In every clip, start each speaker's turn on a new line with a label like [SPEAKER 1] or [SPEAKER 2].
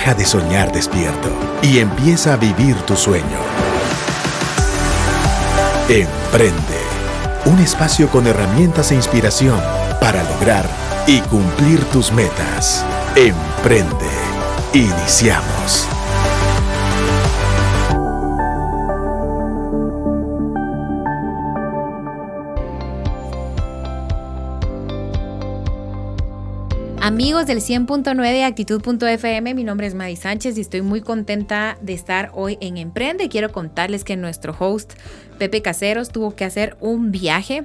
[SPEAKER 1] Deja de soñar despierto y empieza a vivir tu sueño. Emprende. Un espacio con herramientas e inspiración para lograr y cumplir tus metas. Emprende. Iniciamos.
[SPEAKER 2] Amigos del 100.9 de actitud.fm, mi nombre es Madi Sánchez y estoy muy contenta de estar hoy en Emprende. Quiero contarles que nuestro host Pepe Caseros tuvo que hacer un viaje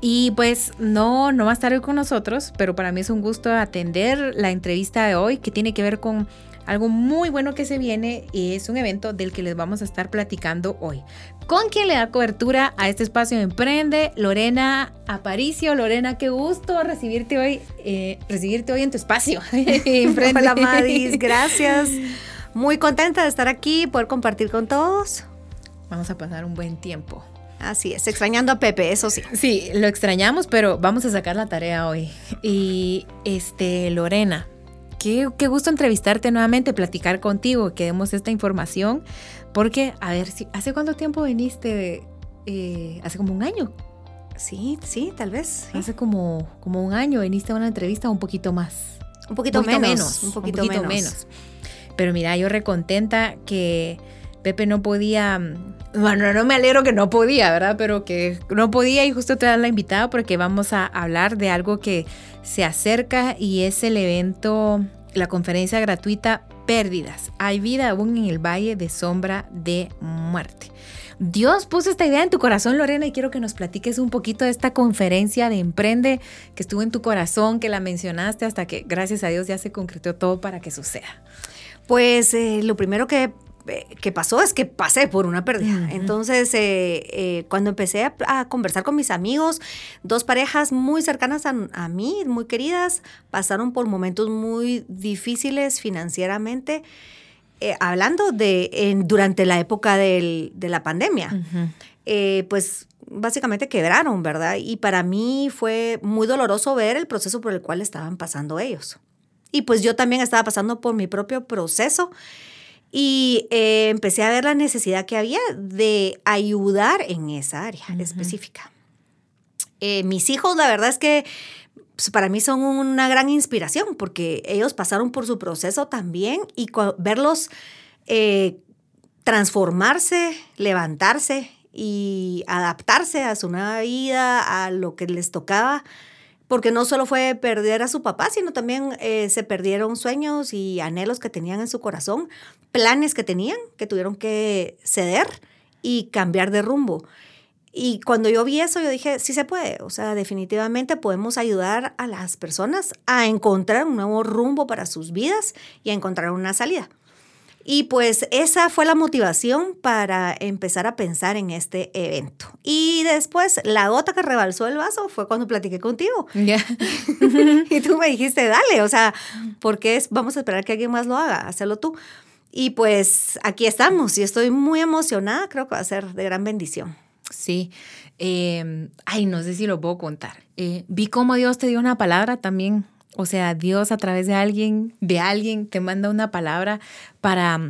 [SPEAKER 2] y pues no, no va a estar hoy con nosotros, pero para mí es un gusto atender la entrevista de hoy que tiene que ver con algo muy bueno que se viene y es un evento del que les vamos a estar platicando hoy. Con quien le da cobertura a este espacio Emprende, Lorena Aparicio. Lorena, qué gusto recibirte hoy, eh, recibirte hoy en tu espacio.
[SPEAKER 3] Hola Madis, gracias. Muy contenta de estar aquí, poder compartir con todos.
[SPEAKER 2] Vamos a pasar un buen tiempo.
[SPEAKER 3] Así es, extrañando a Pepe, eso sí.
[SPEAKER 2] Sí, lo extrañamos, pero vamos a sacar la tarea hoy. Y este, Lorena, qué, gusto entrevistarte nuevamente, platicar contigo, que demos esta información, porque, a ver, si, ¿hace cuánto tiempo viniste? Eh, hace como un año.
[SPEAKER 3] Sí, sí, tal vez.
[SPEAKER 2] Hace como, como un año viniste a una entrevista un poquito más.
[SPEAKER 3] Un poquito, menos, Un poquito, menos. menos.
[SPEAKER 2] Pero mira, yo recontenta que Pepe no podía bueno, no me alegro que no podía, ¿verdad? Pero que no podía y justo te dan la invitada porque vamos a hablar de algo que se acerca y es el evento, la conferencia gratuita Pérdidas. Hay vida aún en el valle de sombra de muerte. Dios puso esta idea en tu corazón, Lorena, y quiero que nos platiques un poquito de esta conferencia de Emprende que estuvo en tu corazón, que la mencionaste hasta que, gracias a Dios, ya se concretó todo para que suceda.
[SPEAKER 3] Pues eh, lo primero que que pasó es que pasé por una pérdida. Entonces, eh, eh, cuando empecé a, conversar con mis amigos, dos parejas muy cercanas a, mí, muy queridas, pasaron por momentos muy difíciles financieramente, hablando de durante la época de la pandemia. pues básicamente quebraron, ¿verdad? Y para mí fue muy doloroso ver el proceso por el cual estaban pasando ellos. Y pues yo también estaba pasando por mi propio proceso y eh, empecé a ver la necesidad que había de ayudar en esa área específica. Eh, mis hijos, la verdad es que pues, para mí son una gran inspiración porque ellos pasaron por su proceso también y verlos eh, transformarse, levantarse y adaptarse a su nueva vida, a lo que les tocaba, porque no solo fue perder a su papá, sino también eh, se perdieron sueños y anhelos que tenían en su corazón, planes que tenían, que tuvieron que ceder y cambiar de rumbo. Y cuando yo vi eso, yo dije, sí se puede, o sea, definitivamente podemos ayudar a las personas a encontrar un nuevo rumbo para sus vidas y a encontrar una salida. Y pues esa fue la motivación para empezar a pensar en este evento. Y después la gota que rebalsó el vaso fue cuando platiqué contigo. y tú me dijiste, dale, o sea, ¿por qué vamos a esperar que alguien más lo haga? Hazlo tú. Y pues aquí estamos y estoy muy emocionada, creo que va a ser de gran bendición.
[SPEAKER 2] Sí, em, ay, no sé si lo puedo contar. Eh, vi cómo Dios te dio una palabra también o sea, Dios a través de alguien, de alguien, te manda una palabra para,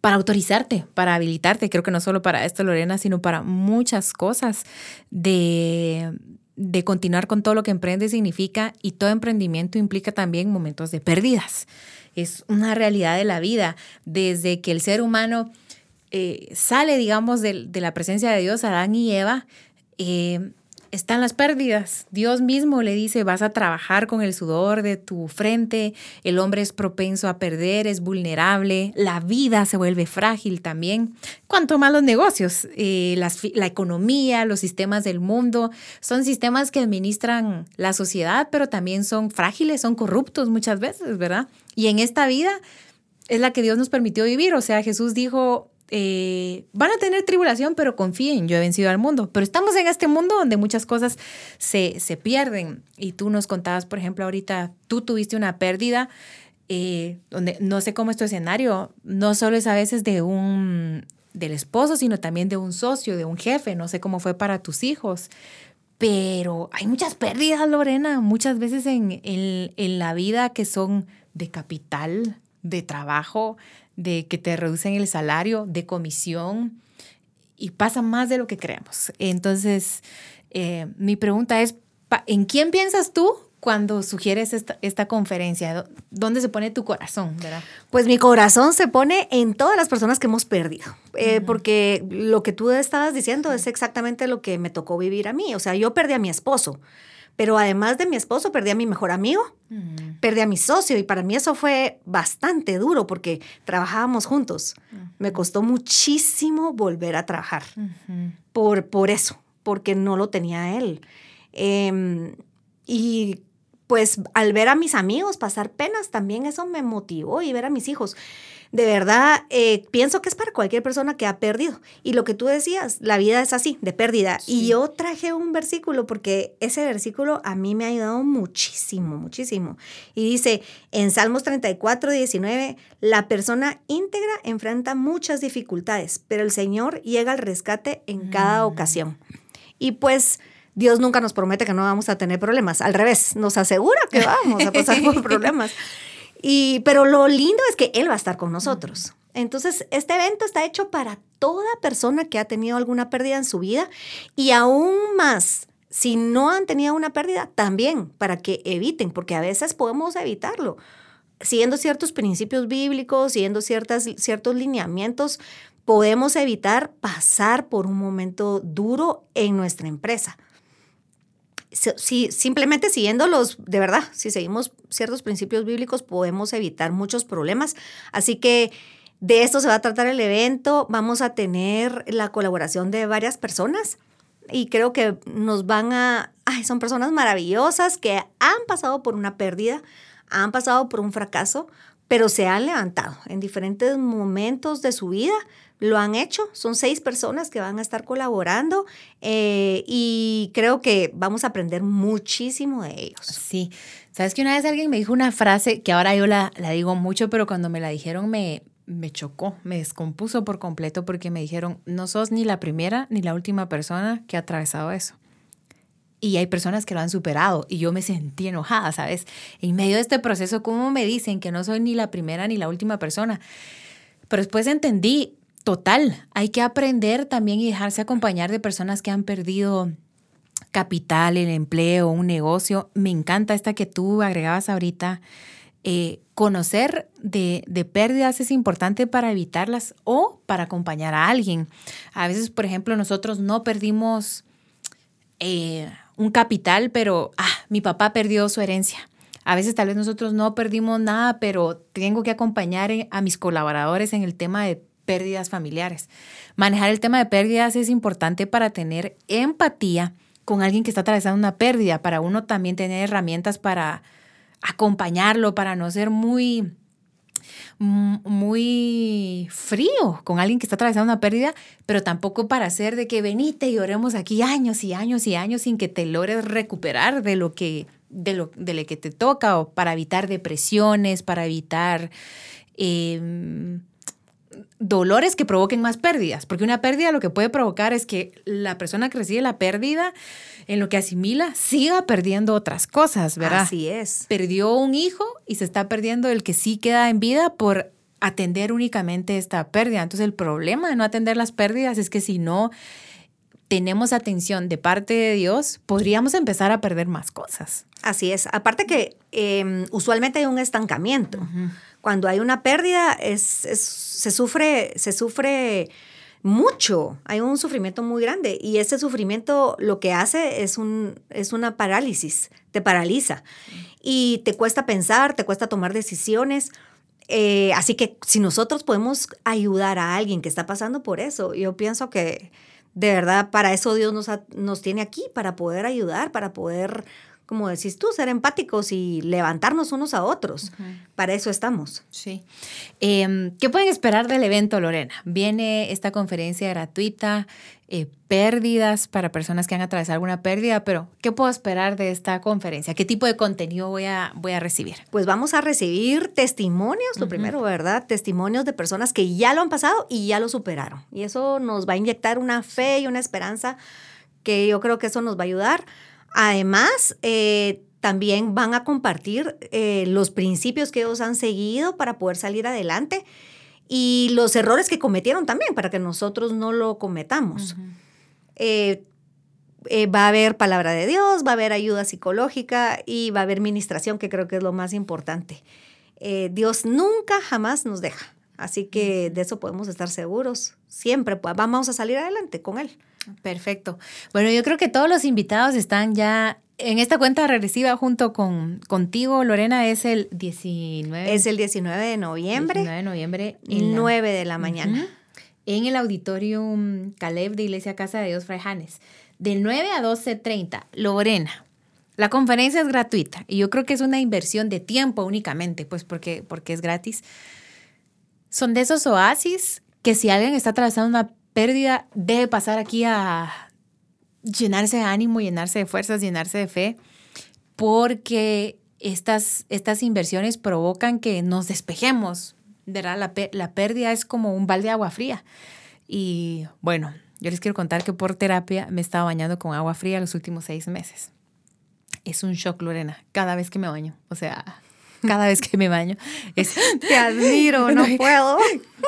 [SPEAKER 2] para autorizarte, para habilitarte. Creo que no solo para esto, Lorena, sino para muchas cosas de, de continuar con todo lo que emprende significa y todo emprendimiento implica también momentos de pérdidas. Es una realidad de la vida. Desde que el ser humano eh, sale, digamos, de, de, la presencia de Dios, Adán y Eva, eh, están las pérdidas. Dios mismo le dice, vas a trabajar con el sudor de tu frente, el hombre es propenso a perder, es vulnerable, la vida se vuelve frágil también. Cuanto más los negocios, eh, la economía, los sistemas del mundo, son sistemas que administran la sociedad, pero también son frágiles, son corruptos muchas veces, ¿verdad? Y en esta vida es la que Dios nos permitió vivir. O sea, Jesús dijo, eh, van a tener tribulación, pero confíen, yo he vencido al mundo. Pero estamos en este mundo donde muchas cosas se, pierden. Y tú nos contabas, por ejemplo, ahorita tú tuviste una pérdida, eh, donde no sé cómo es tu escenario, no solo es a veces de un del esposo, sino también de un socio, de un jefe, no sé cómo fue para tus hijos. Pero hay muchas pérdidas, Lorena, muchas veces en, en la vida que son de capital, de trabajo, de que te reducen el salario, de comisión, y pasa más de lo que creemos. Entonces, eh, mi pregunta es, ¿en quién piensas tú cuando sugieres esta, esta, conferencia? ¿Dónde se pone tu corazón? ¿verdad?
[SPEAKER 3] Pues mi corazón se pone en todas las personas que hemos perdido, eh, porque lo que tú estabas diciendo es exactamente lo que me tocó vivir a mí. O sea, yo perdí a mi esposo, pero además de mi esposo, perdí a mi mejor amigo, perdí a mi socio y para mí eso fue bastante duro porque trabajábamos juntos. Me costó muchísimo volver a trabajar por, por eso, porque no lo tenía él. Em, y pues al ver a mis amigos pasar penas, también eso me motivó y ver a mis hijos de verdad eh, pienso que es para cualquier persona que ha perdido. Y lo que tú decías, la vida es así, de pérdida. Y yo traje un versículo porque ese versículo a mí me ha ayudado muchísimo, muchísimo. Y dice en Salmos 34, 19, la persona íntegra enfrenta muchas dificultades, pero el Señor llega al rescate en cada mm. ocasión. Y pues... Dios nunca nos promete que no vamos a tener problemas. Al revés, nos asegura que vamos a pasar por problemas. Y, pero lo lindo es que Él va a estar con nosotros. Entonces, este evento está hecho para toda persona que ha tenido alguna pérdida en su vida y aún más, si no han tenido una pérdida, también para que eviten, porque a veces podemos evitarlo. Siguiendo ciertos principios bíblicos, siguiendo ciertas, ciertos lineamientos, podemos evitar pasar por un momento duro en nuestra empresa si, simplemente siguiéndolos, de verdad, si seguimos ciertos principios bíblicos, podemos evitar muchos problemas. Así que de esto se va a tratar el evento. Vamos a tener la colaboración de varias personas y creo que nos van a... Ay, son personas maravillosas que han pasado por una pérdida, han pasado por un fracaso, pero se han levantado en diferentes momentos de su vida lo han hecho. Son seis personas que van a estar colaborando eh, y creo que vamos a aprender muchísimo de ellos.
[SPEAKER 2] Sí. Sabes que una vez alguien me dijo una frase que ahora yo la, la digo mucho, pero cuando me la dijeron me, me chocó, me descompuso por completo porque me dijeron, no sos ni la primera ni la última persona que ha atravesado eso. Y hay personas que lo han superado y yo me sentí enojada, ¿sabes? En medio de este proceso, ¿cómo me dicen que no soy ni la primera ni la última persona? Pero después entendí, Total, hay que aprender también y dejarse acompañar de personas que han perdido capital, el empleo, un negocio. Me encanta esta que tú agregabas ahorita. Eh, conocer de, pérdidas es importante para evitarlas o para acompañar a alguien. A veces, por ejemplo, nosotros no perdimos eh, un capital, pero ah, mi papá perdió su herencia. A veces tal vez nosotros no perdimos nada, pero tengo que acompañar a mis colaboradores en el tema de pérdidas familiares. Manejar el tema de pérdidas es importante para tener empatía con alguien que está atravesando una pérdida, para uno también tener herramientas para acompañarlo, para no ser muy muy frío con alguien que está atravesando una pérdida, pero tampoco para hacer de que venite y oremos aquí años y años y años sin que te logres recuperar de lo que de lo, de lo que te toca o para evitar depresiones, para evitar em, dolores que provoquen más pérdidas, porque una pérdida lo que puede provocar es que la persona que recibe la pérdida, en lo que asimila, siga perdiendo otras cosas, ¿verdad?
[SPEAKER 3] Así es.
[SPEAKER 2] Perdió un hijo y se está perdiendo el que sí queda en vida por atender únicamente esta pérdida. Entonces el problema de no atender las pérdidas es que si no tenemos atención de parte de Dios, podríamos empezar a perder más cosas.
[SPEAKER 3] Así es. Aparte que em, usualmente hay un estancamiento cuando hay una pérdida es, se, sufre, se sufre mucho, hay un sufrimiento muy grande y ese sufrimiento lo que hace es, un, es una parálisis, te paraliza y te cuesta pensar, te cuesta tomar decisiones. Eh, así que si nosotros podemos ayudar a alguien que está pasando por eso, yo pienso que de verdad para eso Dios nos, nos tiene aquí, para poder ayudar, para poder como decís tú, ser empáticos y levantarnos unos a otros. Para eso estamos.
[SPEAKER 2] Sí. Em, ¿Qué pueden esperar del evento, Lorena? Viene esta conferencia gratuita, eh, pérdidas para personas que han atravesado alguna pérdida, pero ¿qué puedo esperar de esta conferencia? ¿Qué tipo de contenido voy a, voy a recibir?
[SPEAKER 3] Pues vamos a recibir testimonios, lo primero, ¿verdad? Testimonios de personas que ya lo han pasado y ya lo superaron. Y eso nos va a inyectar una fe y una esperanza que yo creo que eso nos va a ayudar Además, eh, también van a compartir eh, los principios que ellos han seguido para poder salir adelante y los errores que cometieron también para que nosotros no lo cometamos. Eh, eh, va a haber palabra de Dios, va a haber ayuda psicológica y va a haber ministración, que creo que es lo más importante. Dios nunca, jamás nos deja. Así que de eso podemos estar seguros. Siempre pues, vamos a salir adelante con Él.
[SPEAKER 2] Perfecto. Bueno, yo creo que todos los invitados están ya en esta cuenta regresiva junto con contigo, Lorena, es el 19.
[SPEAKER 3] Es el 19 de noviembre.
[SPEAKER 2] 19 de noviembre.
[SPEAKER 3] 9 de la mañana.
[SPEAKER 2] En el auditorium Caleb de Iglesia Casa de Dios Fray Janes. De 9 a 12.30. Lorena, la conferencia es gratuita y yo creo que es una inversión de tiempo únicamente, pues porque, porque es gratis. Son de esos oasis que si alguien está atravesando una pérdida, debe pasar aquí a llenarse de ánimo, llenarse de fuerzas, llenarse de fe, porque estas, estas inversiones provocan que nos despejemos, ¿verdad? La, la pérdida es como un balde de agua fría. Y bueno, yo les quiero contar que por terapia me he estado bañando con agua fría los últimos seis meses. Es un shock, Lorena, cada vez que me baño. O sea, cada vez que me baño. Es,
[SPEAKER 3] Te admiro, no, puedo.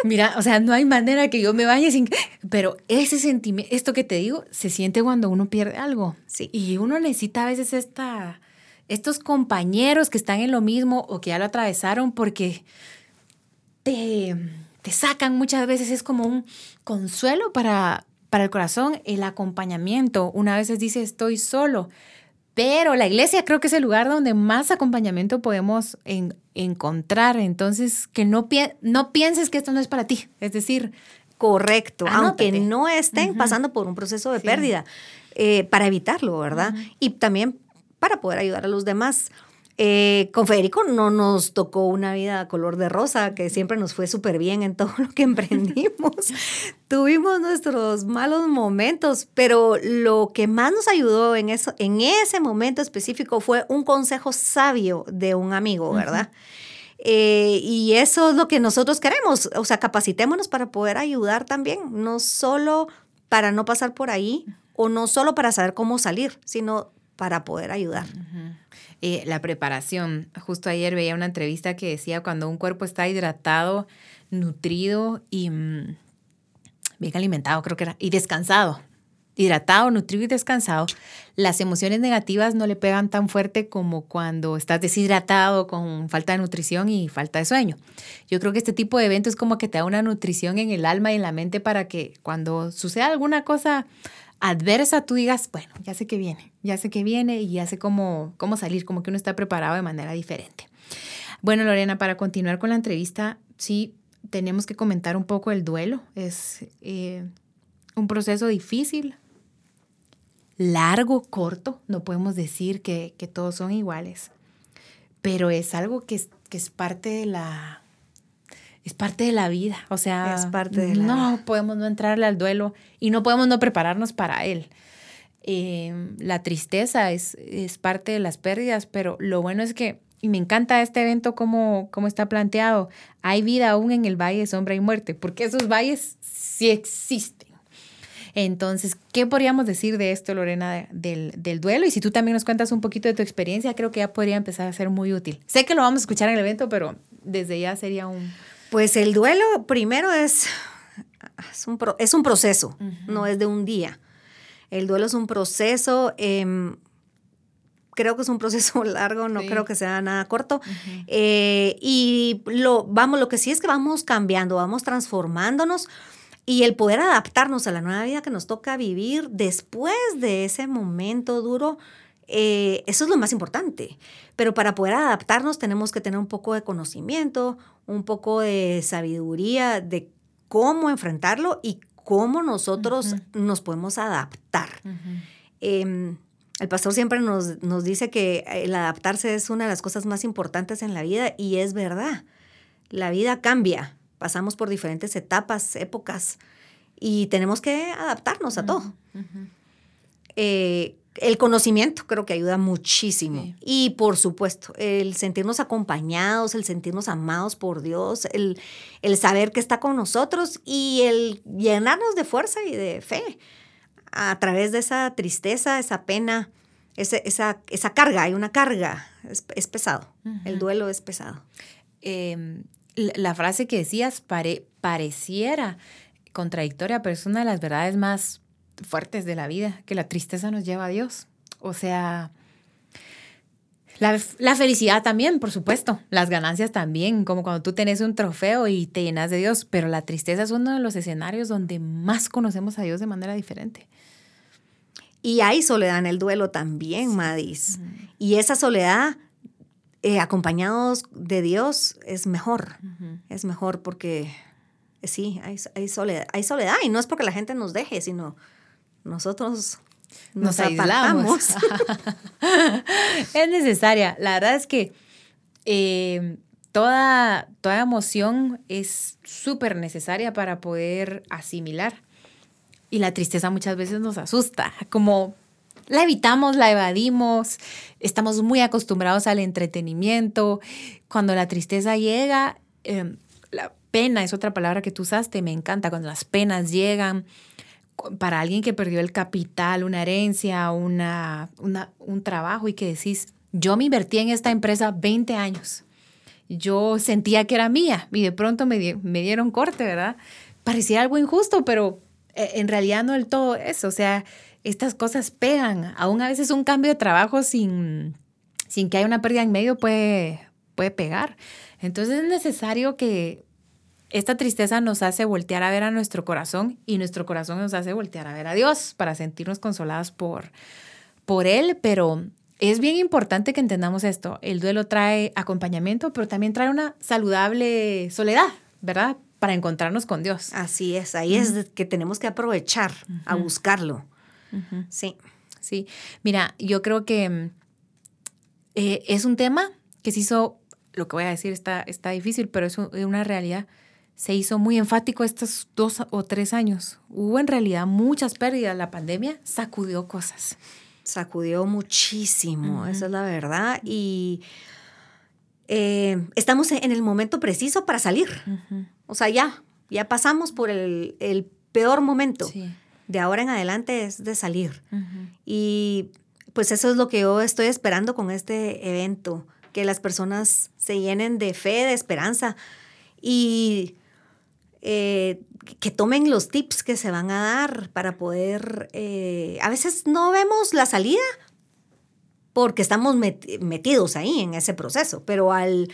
[SPEAKER 2] Mira, o sea, no hay manera que yo me bañe sin... Pero ese sentimiento, esto que te digo, se siente cuando uno pierde algo.
[SPEAKER 3] Sí.
[SPEAKER 2] Y uno necesita a veces esta, estos compañeros que están en lo mismo o que ya lo atravesaron porque te, te sacan muchas veces. Es como un consuelo para, para el corazón, el acompañamiento. Una vez dice, estoy solo pero la iglesia creo que es el lugar donde más acompañamiento podemos encontrar. Entonces, que no, no pienses que esto no es para ti. Es decir,
[SPEAKER 3] correcto, aunque no estén pasando por un proceso de pérdida, eh, para evitarlo, ¿verdad? Y también para poder ayudar a los demás. Eh, con Federico no nos tocó una vida color de rosa, que siempre nos fue súper bien en todo lo que emprendimos. Tuvimos nuestros malos momentos, pero lo que más nos ayudó en, eso, en ese momento específico fue un consejo sabio de un amigo, ¿verdad? Eh, y eso es lo que nosotros queremos, o sea, capacitémonos para poder ayudar también, no solo para no pasar por ahí o no solo para saber cómo salir, sino para poder ayudar.
[SPEAKER 2] Eh, la preparación. Justo ayer veía una entrevista que decía cuando un cuerpo está hidratado, nutrido y mm, bien alimentado, creo que era, y descansado. Hidratado, nutrido y descansado, las emociones negativas no le pegan tan fuerte como cuando estás deshidratado con falta de nutrición y falta de sueño. Yo creo que este tipo de evento es como que te da una nutrición en el alma y en la mente para que cuando suceda alguna cosa adversa, tú digas, bueno, ya sé que viene, ya sé que viene y ya sé cómo, cómo salir, como que uno está preparado de manera diferente. Bueno, Lorena, para continuar con la entrevista, sí, tenemos que comentar un poco el duelo. Es eh, un proceso difícil, largo, corto, no podemos decir que, todos son iguales, pero es algo que que es parte de la es parte de la vida. O sea,
[SPEAKER 3] es parte de la
[SPEAKER 2] no podemos no entrarle al duelo y no podemos no prepararnos para él. Eh, la tristeza es, es parte de las pérdidas, pero lo bueno es que, y me encanta este evento como, como está planteado, hay vida aún en el valle de sombra y muerte, porque esos valles sí existen. Entonces, ¿qué podríamos decir de esto, Lorena, del, del, duelo? Y si tú también nos cuentas un poquito de tu experiencia, creo que ya podría empezar a ser muy útil. Sé que lo vamos a escuchar en el evento, pero desde ya sería un,
[SPEAKER 3] pues el duelo primero es, es, un, es un proceso, no es de un día. El duelo es un proceso, em, creo que es un proceso largo, no creo que sea nada corto. Eh, y lo, vamos, lo que sí es que vamos cambiando, vamos transformándonos y el poder adaptarnos a la nueva vida que nos toca vivir después de ese momento duro eh, eso es lo más importante. Pero para poder adaptarnos tenemos que tener un poco de conocimiento, un poco de sabiduría de cómo enfrentarlo y cómo nosotros nos podemos adaptar. Em, el pastor siempre nos, nos, dice que el adaptarse es una de las cosas más importantes en la vida y es verdad. La vida cambia, pasamos por diferentes etapas, épocas y tenemos que adaptarnos a todo. Eh, el conocimiento creo que ayuda muchísimo. Y por supuesto, el sentirnos acompañados, el sentirnos amados por Dios, el, el, saber que está con nosotros y el llenarnos de fuerza y de fe a través de esa tristeza, esa pena, ese- esa, esa carga, hay una carga, es, es pesado, el duelo es pesado.
[SPEAKER 2] Eh, la, la frase que decías pare- pareciera contradictoria, pero es una de las verdades más fuertes de la vida, que la tristeza nos lleva a Dios. O sea, la, la felicidad también, por supuesto, las ganancias también, como cuando tú tenés un trofeo y te llenas de Dios, pero la tristeza es uno de los escenarios donde más conocemos a Dios de manera diferente.
[SPEAKER 3] Y hay soledad en el duelo también, Madis. Y esa soledad, eh, acompañados de Dios, es mejor. Es mejor porque eh, sí, hay, hay soledad, hay soledad. Y no es porque la gente nos deje, sino nosotros nos,
[SPEAKER 2] Nos aislamos. es necesaria. La verdad es que eh, toda, toda emoción es súper necesaria para poder asimilar. Y la tristeza muchas veces nos asusta, como la evitamos, la evadimos, estamos muy acostumbrados al entretenimiento. Cuando la tristeza llega, eh, la pena es otra palabra que tú usaste, me encanta, cuando las penas llegan, para alguien que perdió el capital, una herencia, una, una- un trabajo y que decís, yo me invertí en esta empresa 20 años. Yo sentía que era mía y de pronto me, di- me dieron corte, ¿verdad? Parecía algo injusto, pero eh, en realidad no del todo eso. O sea, estas cosas pegan. Aún a veces un cambio de trabajo sin, sin que haya una pérdida en medio puede, puede pegar. Entonces es necesario que esta tristeza nos hace voltear a ver a nuestro corazón y nuestro corazón nos hace voltear a ver a Dios para sentirnos consolados por, por Él, pero es bien importante que entendamos esto. El duelo trae acompañamiento, pero también trae una saludable soledad, ¿verdad? Para encontrarnos con Dios.
[SPEAKER 3] Así es, ahí es que tenemos que aprovechar a buscarlo. Sí.
[SPEAKER 2] Sí, mira, yo creo que eh, es un tema que se hizo, lo que voy a decir está, está difícil, pero es un- una realidad. Se hizo muy enfático estos dos o tres años. Hubo en realidad muchas pérdidas. La pandemia sacudió cosas.
[SPEAKER 3] sacudió muchísimo, esa es la verdad. Y eh, estamos en el momento preciso para salir. O sea, ya, ya pasamos por el, el peor momento.
[SPEAKER 2] Sí.
[SPEAKER 3] De ahora en adelante es de salir. Y pues eso es lo que yo estoy esperando con este evento, que las personas se llenen de fe, de esperanza y eh, que tomen los tips que se van a dar para poder... eh, a veces no vemos la salida porque estamos met- metidos ahí en ese proceso, pero al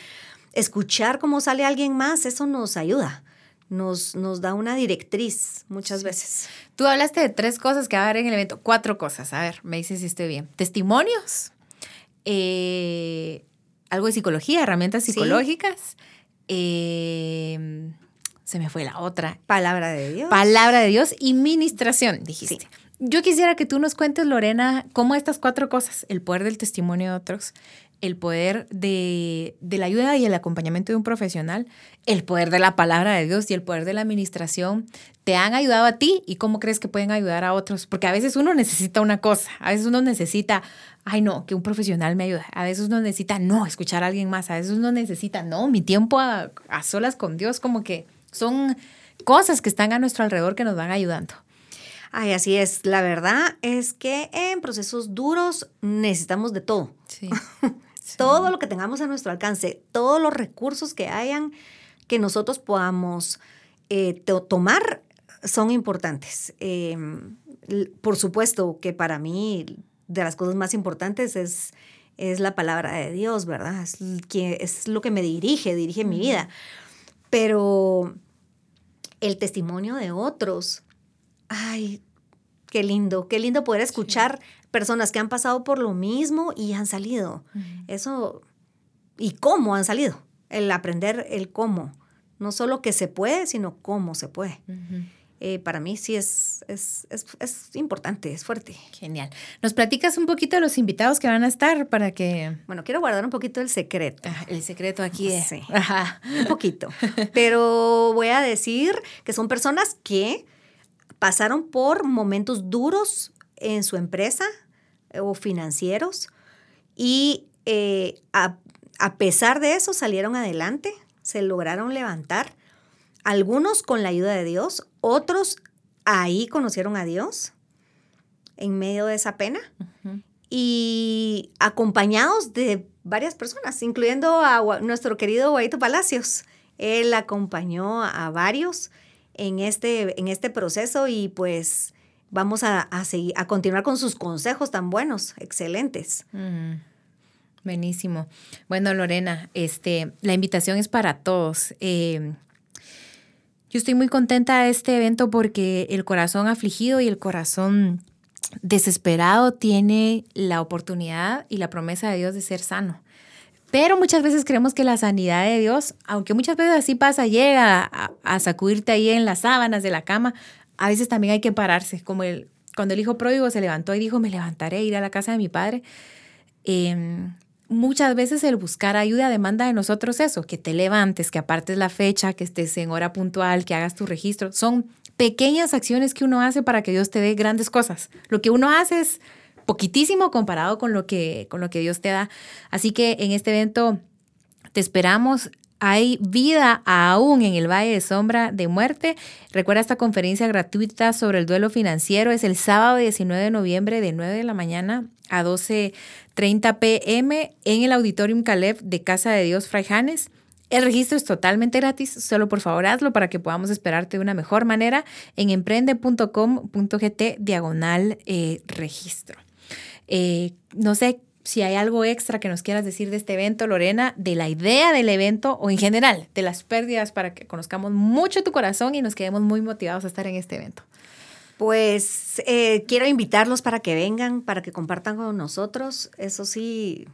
[SPEAKER 3] escuchar cómo sale alguien más, eso nos ayuda. Nos, nos da una directriz muchas veces.
[SPEAKER 2] Tú hablaste de tres cosas que va a haber en el evento. Cuatro cosas. A ver, me dices si estoy bien. Testimonios, eh, algo de psicología, herramientas
[SPEAKER 3] Sí.
[SPEAKER 2] psicológicas. eh, se me fue la otra.
[SPEAKER 3] Palabra de Dios.
[SPEAKER 2] Palabra de Dios y ministración, dijiste.
[SPEAKER 3] Sí.
[SPEAKER 2] Yo quisiera que tú nos cuentes, Lorena, cómo estas cuatro cosas, el poder del testimonio de otros, el poder de, de la ayuda y el acompañamiento de un profesional, el poder de la palabra de Dios y el poder de la administración, te han ayudado a ti y cómo crees que pueden ayudar a otros. Porque a veces uno necesita una cosa, a veces uno necesita, ay no, que un profesional me ayude, a veces uno necesita, no, escuchar a alguien más, a veces uno necesita, no, mi tiempo a, a solas con Dios, como que son cosas que están a nuestro alrededor que nos van ayudando.
[SPEAKER 3] Ay, así es. La verdad es que en procesos duros necesitamos de todo.
[SPEAKER 2] Sí.
[SPEAKER 3] Todo lo que tengamos a nuestro alcance, todos los recursos que hayan que nosotros podamos eh, to- tomar son importantes. Eh, l- por supuesto que para mí de las cosas más importantes es, es la palabra de Dios, ¿verdad? Es, que, es lo que me dirige, dirige mi vida. Pero el testimonio de otros, ay, qué lindo, qué lindo poder escuchar personas que han pasado por lo mismo y han salido. Eso, y cómo han salido. El aprender el cómo. No solo que se puede, sino cómo se puede. Eh, para mí sí es, es, es, es importante, es fuerte.
[SPEAKER 2] Genial. ¿Nos platicas un poquito de los invitados que van a estar para que...
[SPEAKER 3] Bueno, quiero guardar un poquito el secreto.
[SPEAKER 2] Ah, El secreto aquí es...
[SPEAKER 3] Sí.
[SPEAKER 2] Ajá.
[SPEAKER 3] un poquito. Pero voy a decir que son personas que pasaron por momentos duros en su empresa eh, o financieros y eh, a, a pesar de eso salieron adelante, se lograron levantar. Algunos con la ayuda de Dios, otros ahí conocieron a Dios en medio de esa pena y acompañados de varias personas, incluyendo a nuestro querido Guaito Palacios. Él acompañó a varios en este, en este proceso y pues vamos a, seguir, a continuar con sus consejos tan buenos, excelentes.
[SPEAKER 2] Mm, buenísimo. Bueno, Lorena, este, la invitación es para todos. Eh, yo estoy muy contenta de este evento porque el corazón afligido y el corazón desesperado tiene la oportunidad y la promesa de Dios de ser sano. Pero muchas veces creemos que la sanidad de Dios, aunque muchas veces así pasa, llega a, sacudirte ahí en las sábanas de la cama, a veces también hay que pararse, como el, cuando el hijo pródigo se levantó y dijo, me levantaré, ir a la casa de mi padre. Em, muchas veces el buscar ayuda demanda de nosotros eso, que te levantes, que apartes la fecha, que estés en hora puntual, que hagas tu registro. Son pequeñas acciones que uno hace para que Dios te dé grandes cosas. Lo que uno hace es poquitísimo comparado con lo que, con lo que Dios te da. Así que en este evento te esperamos. Hay vida aún en el Valle de Sombra de Muerte. Recuerda esta conferencia gratuita sobre el duelo financiero. Es el sábado 19 de noviembre de 9 de la mañana a 12.30 pm en el Auditorium Caleb de Casa de Dios Fray Janes. El registro es totalmente gratis, solo por favor hazlo para que podamos esperarte de una mejor manera en emprende.com.gt diagonal eh, registro. Eh, no sé si hay algo extra que nos quieras decir de este evento, Lorena, de la idea del evento o en general de las pérdidas para que conozcamos mucho tu corazón y nos quedemos muy motivados a estar en este evento.
[SPEAKER 3] Pues eh, quiero invitarlos para que vengan, para que compartan con nosotros. Eso sí,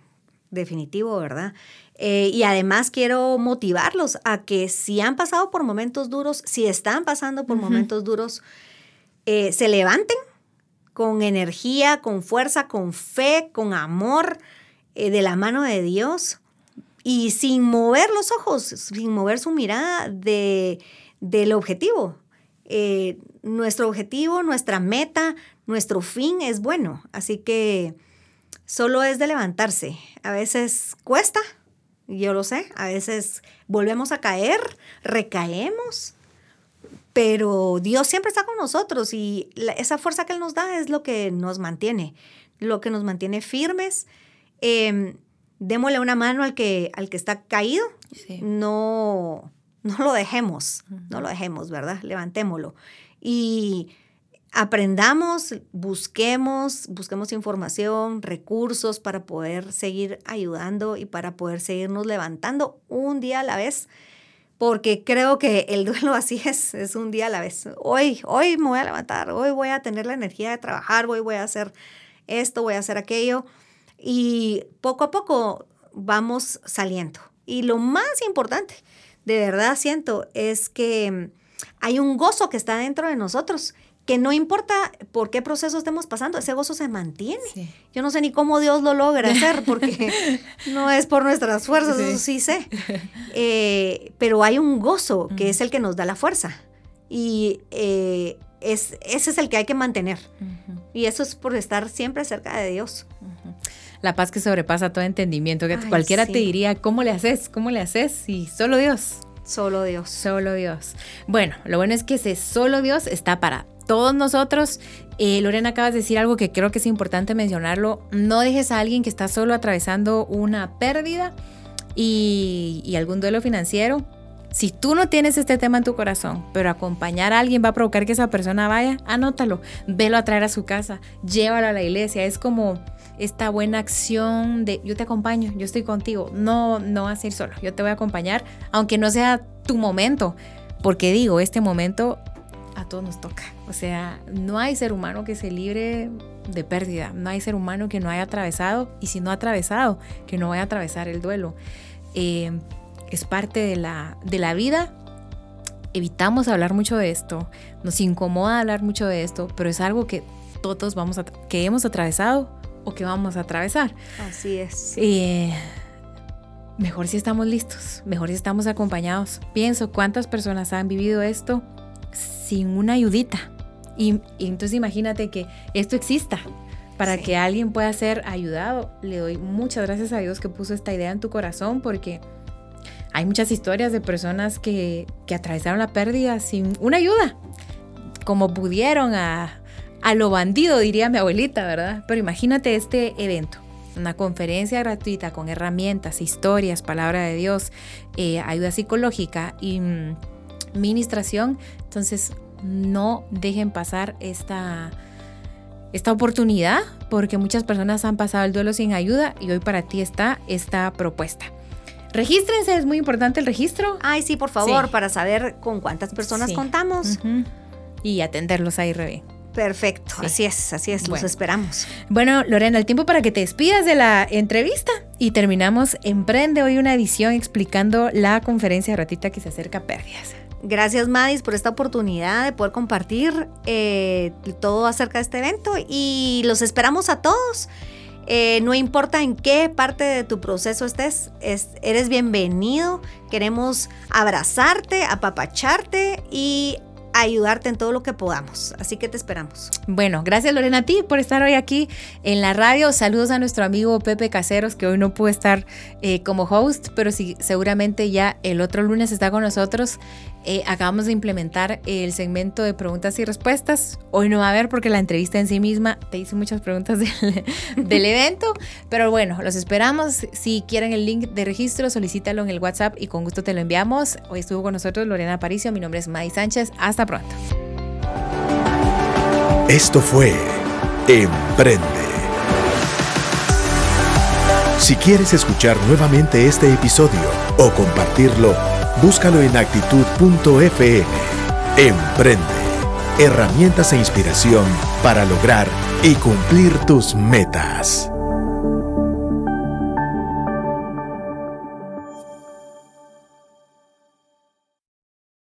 [SPEAKER 3] definitivo, ¿verdad? Eh, y además quiero motivarlos a que si han pasado por momentos duros, si están pasando por momentos duros, eh, se levanten con energía, con fuerza, con fe, con amor de la mano de Dios y sin mover los ojos, sin mover su mirada de, del objetivo, eh, nuestro objetivo, nuestra meta, nuestro fin es bueno. Así que solo es de levantarse. A veces cuesta, yo lo sé, a veces volvemos a caer, recaemos, pero Dios siempre está con nosotros y esa fuerza que Él nos da es lo que nos mantiene, lo que nos mantiene firmes. Em, démosle una mano al que, al que está caído. No, no lo dejemos, no lo dejemos, ¿verdad? Levantémoslo. Y aprendamos, busquemos, busquemos información, recursos para poder seguir ayudando y para poder seguirnos levantando un día a la vez, porque creo que el duelo así es, es un día a la vez. Hoy, hoy me voy a levantar, hoy voy a tener la energía de trabajar, hoy voy a hacer esto, voy a hacer aquello, y poco a poco vamos saliendo. Y lo más importante, de verdad siento es que hay un gozo que está dentro de nosotros, que no importa por qué proceso estemos pasando, ese gozo se mantiene. Yo no sé ni cómo Dios lo logra hacer, porque no es por nuestras fuerzas, eso sí sé. Eh, pero hay un gozo que es el que nos da la fuerza. Y eh, es, ese es el que hay que mantener. Y eso es por estar siempre cerca de Dios
[SPEAKER 2] la paz que sobrepasa todo entendimiento, que cualquiera te diría, ¿cómo le haces? ¿Cómo le haces? Y solo Dios.
[SPEAKER 3] Solo Dios.
[SPEAKER 2] Solo Dios. Bueno, lo bueno es que ese solo Dios está para todos nosotros. Eh, Lorena, acabas de decir algo que creo que es importante mencionarlo. No dejes a alguien que está solo atravesando una pérdida y, algún duelo financiero. Si tú no tienes este tema en tu corazón, pero acompañar a alguien va a provocar que esa persona vaya, anótalo, velo a traer a su casa, llévalo a la iglesia. Es como esta buena acción de yo te acompaño, yo estoy contigo. No, no vas a ir solo, yo te voy a acompañar, aunque no sea tu momento, porque digo, este momento a todos nos toca. O sea, no hay ser humano que se libre de pérdida, no hay ser humano que no haya atravesado, y si no ha atravesado, que no vaya a atravesar el duelo. Eh, es parte de la, de la vida. Evitamos hablar mucho de esto, nos incomoda hablar mucho de esto, pero es algo que todos vamos a, que hemos atravesado o que vamos a atravesar.
[SPEAKER 3] Así es.
[SPEAKER 2] y mejor si estamos listos, mejor si estamos acompañados. Pienso cuántas personas han vivido esto sin una ayudita. Y, entonces imagínate que esto exista para que alguien pueda ser ayudado. Le doy muchas gracias a Dios que puso esta idea en tu corazón porque hay muchas historias de personas que, que atravesaron la pérdida sin una ayuda, como pudieron a a lo bandido, diría mi abuelita, ¿verdad? Pero imagínate este evento. Una conferencia gratuita con herramientas, historias, palabra de Dios, eh, ayuda psicológica y mm, ministración. Entonces, no dejen pasar esta, esta oportunidad porque muchas personas han pasado el duelo sin ayuda y hoy para ti está esta propuesta. Regístrense, es muy importante el registro.
[SPEAKER 3] Ay, sí, por favor, para saber con cuántas personas contamos.
[SPEAKER 2] Y atenderlos ahí, Rebe.
[SPEAKER 3] Perfecto, así es, así es, los esperamos.
[SPEAKER 2] Bueno, Lorena, el tiempo para que te despidas de la entrevista y terminamos Emprende hoy una edición explicando la conferencia ratita que se acerca a pérdidas.
[SPEAKER 3] Gracias Madis por esta oportunidad de poder compartir eh, todo acerca de este evento y los esperamos a todos. Eh, no importa en qué parte de tu proceso estés, eres bienvenido. Queremos abrazarte, apapacharte y ayudarte en todo lo que podamos. Así que te esperamos.
[SPEAKER 2] Bueno, gracias Lorena a ti por estar hoy aquí en la radio. Saludos a nuestro amigo Pepe Caseros, que hoy no pudo estar eh, como host, pero sí, seguramente ya el otro lunes está con nosotros. Eh, acabamos de implementar el segmento de preguntas y respuestas. Hoy no va a haber porque la entrevista en sí misma te hice muchas preguntas del, evento, pero bueno, los esperamos. Si quieren el link de registro, solicítalo en el WhatsApp y con gusto te lo enviamos. Hoy estuvo con nosotros Lorena Aparicio, mi nombre es Madi Sánchez. Hasta pronto.
[SPEAKER 1] Esto fue Emprende. Si quieres escuchar nuevamente este episodio o compartirlo, búscalo en actitud.fm. Emprende. Herramientas e inspiración para lograr y cumplir tus metas.